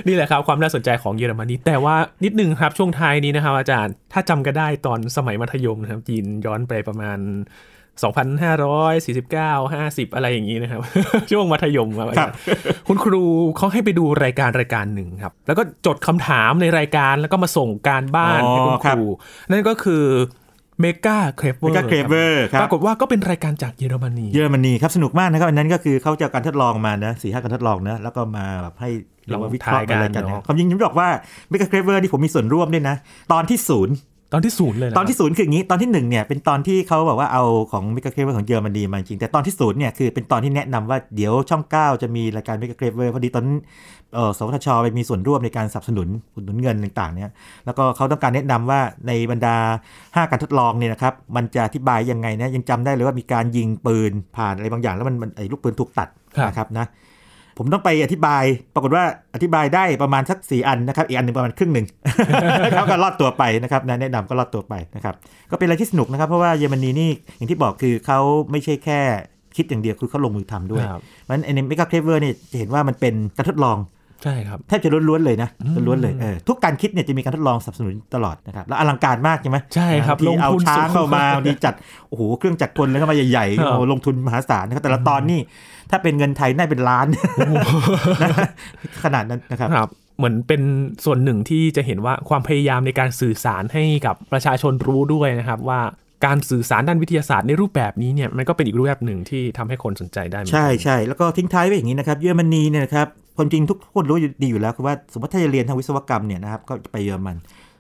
นี่แหละครับความน่าสนใจของเยอรมนีแต่ว่านิดนึงครับช่วงท้ายนี้นะครับอาจารย์ ถ้าจำกันได้ตอนสมัยมัธยมนะครับจีนย้อนไปประมาณ 2,549 50 อะไรอย่างนี้นะครับ ช่วงมัธยมครับอาจารย์คุณครูเขาให้ไปดูรายการรายการหนึ่งครับ แล้วก็จดคำถามในรายการแล้วก็มาส่งการบ้านอ๋อให้คุณครูครับ นั่นก็คือเมกาเครเวอร์ Mega Clever ครับปรากฏว่าก็เป็นรายการจากเยอรมนี เยอรมนีครับ สนุกมากนะครับอันนั้นก็คือเขาจะเอาการทดลองมานะสี่ห้าการทดลองนะ แล้วก็มาแบบให้เรามาวิเคราะห์อะไรกันนะความจริงผมบอกว่า Mega Clever ที่ผมมีส่วนร่วมด้วยนะ ตอนที่ศูนย์ ตอนที่ศูนย์เลยเหรอตอนที่ศูนย์คืออย่างนี้ตอนที่หนึ่งเนี่ยเป็นตอนที่เขาบอกว่าเอาของ Mega Clever ของเยอรมนีมาจริงแต่ตอนที่ศูนย์เนี่ยคือเป็นตอนที่แนะนำว่าเดี๋ยวช่อง 9 จะมีรายการ Mega Clever พอดีตอนนั้นเอ่อสวทชไปมีส่วนร่วมในการสนับสนุนอุดหนุนเงินต่างๆเนี่ยแล้วก็เขาต้องการแนะนำว่าในบรรดา 5 การทดลองเนี่ยนะครับมันจะอธิบายยังไงนะยังจำได้เลยว่ามีการยิงปืนผ่านอะไรบางอย่าง แล้วมันมันไอ้ลูกปืนถูกตัดครับนะครับนะ ผมต้องไปอธิบาย ปรากฏว่าอธิบายได้ประมาณสักสี่อันนะครับ อีกอันหนึ่งประมาณครึ่งหนึ่งเขาก็รอดตัวไปนะครับนะแนะนำก็รอดตัวไปนะครับ ก็เป็นอะไรที่สนุกนะครับ เพราะว่าเยอรมนีนี่อย่างที่บอกคือเขาไม่ใช่แค่คิดอย่างเดียวคือเขาลงมือทำด้วยครับเพราะฉะนั้นใน Mega Clever เนี่ยจะเห็นว่ามันเป็นการทดลองใช่ครับแทบจะล้วนๆเลยนะอืมล้วนๆเลยเออทุกการคิดเนี่ยจะมีการทดลองสนับสนุนตลอดนะครับแล้วอลังการมากใช่ไหมใช่ครับที่เอาลงทุนค่อนข้างสูงเข้ามาดีจัดโอ้โหเครื่องจักรกลเลยเข้ามาใหญ่ครับๆโอ้โหลงทุนมหาศาลนะครับแต่ละตอนนี่ ถ้าเป็นเงินไทยน่าเป็นล้านนะขนาดนั้นนะครับครับ เหมือนเป็นส่วนหนึ่งที่จะเห็นว่าความพยายามในการสื่อสารให้กับประชาชนรู้ด้วยนะครับว่าการสื่อสารด้านวิทยาศาสตร์ในรูปแบบนี้เนี่ยมันก็เป็นอีกรูปแบบหนึ่งที่ทำให้คนสนใจได้เหมือนกันใช่ใช่แล้วก็ทิ้งท้ายไว้อย่างนี้นะครับเยอรมนีเนี่ยนะครับความจริงทุกคนรู้อยู่ดีอยู่แล้วคือว่าสมมติถ้าจะเรียนทางวิศวกรรมเนี่ยนะครับก็จะไปเยอรมัน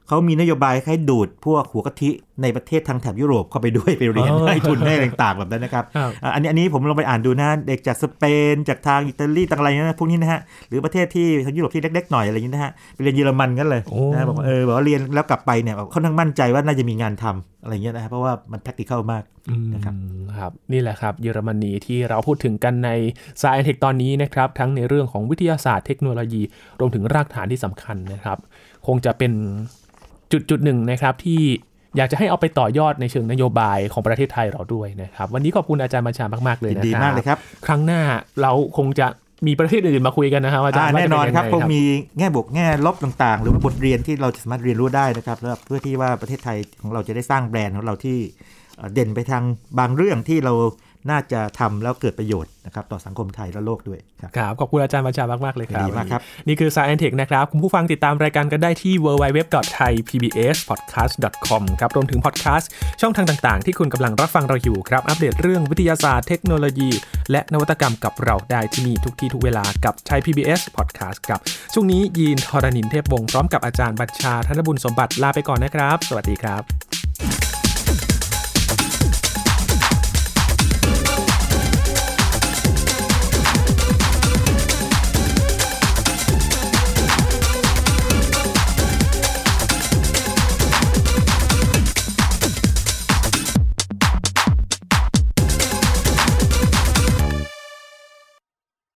เขามีนโยบายให้ดูดพวกหัวกะทิในประเทศทางแถบยุโรปเข้าไปด้วยไปเรียนอ๋อให้ทุนให้อะไรต่างๆแบบนั้นนะครับครับอะอันนี้อันนี้ผมลองไปอ่านดูนะเด็กจากสเปนจากทางอิตาลีต่างอะไรนะพวกนี้นะฮะหรือประเทศที่ทางยุโรปที่เล็กๆหน่อยอะไรอย่างนี้นะฮะไปเรียนเยอรมันกันเลยโอ้นะบอกว่าเออบอกว่าเรียนแล้วกลับไปเนี่ยเขาทั้างมั่นใจว่าน่าจะมีงานทำอะไรอย่างเงี้ยนะฮะเพราะว่ามัน practical มากอืมนะครับครับนี่แหละครับเยอรมนีที่เราพูดถึงกันใน s ายเทคตอนนี้นะครับทั้งในเรื่องของวิทยาศาสตร์เทคโนโลยี รวมถึงรากฐานที่สำคัญนะครับ คงจะเป็น จุดจุดหนึ่งนะครับที่อยากจะให้เอาไปต่อยอดในเชิงนโยบายของประเทศไทยเราด้วยนะครับ วันนี้ขอบคุณอาจารย์บัญชามาก ๆ เลยยินนะดีครับมากเลยครับ ครั้งหน้าเราคงจะมีประเทศอื่นมาคุยกันนะครับอาจารย์อ่าว่าแน่จะนอนเป็ยัครับไงคงมีแง่บวกแง่ลบต่าง ๆ หรือว่าบทเรียนที่เราจะสามารถเรียนรู้ได้นะครับแล้วเพื่อที่ว่าประเทศไทยของเราจะได้สร้างแบรนด์ของเราที่เอ่อเด่นไปทางบางเรื่องที่เรา น่าจะทำแล้วเกิดประโยชน์นะครับต่อสังคมไทยและโลกด้วยครับครับขอบคุณอาจารย์บัญชามากๆเลยครับดีมากครับ นี่คือ Science Tech นะครับคุณผู้ฟังติดตามรายการกันได้ที่ www.thaipbspodcast.com ครับรวมถึงพอดแคสต์ช่องทางต่าง ๆ ที่คุณกำลังรับฟังเราอยู่ครับ อัปเดตเรื่องวิทยาศาสตร์เทคโนโลยี และนวัตกรรมกับเราได้ที่นี่ทุกที่ทุกเวลากับ Thai PBS Podcast ครับช่วงนี้ยีนทรณินเทพวงศ์พร้อมกับอาจารย์บัญชาธนบุญสมบัติลาไปก่อนนะครับ สวัสดีครับ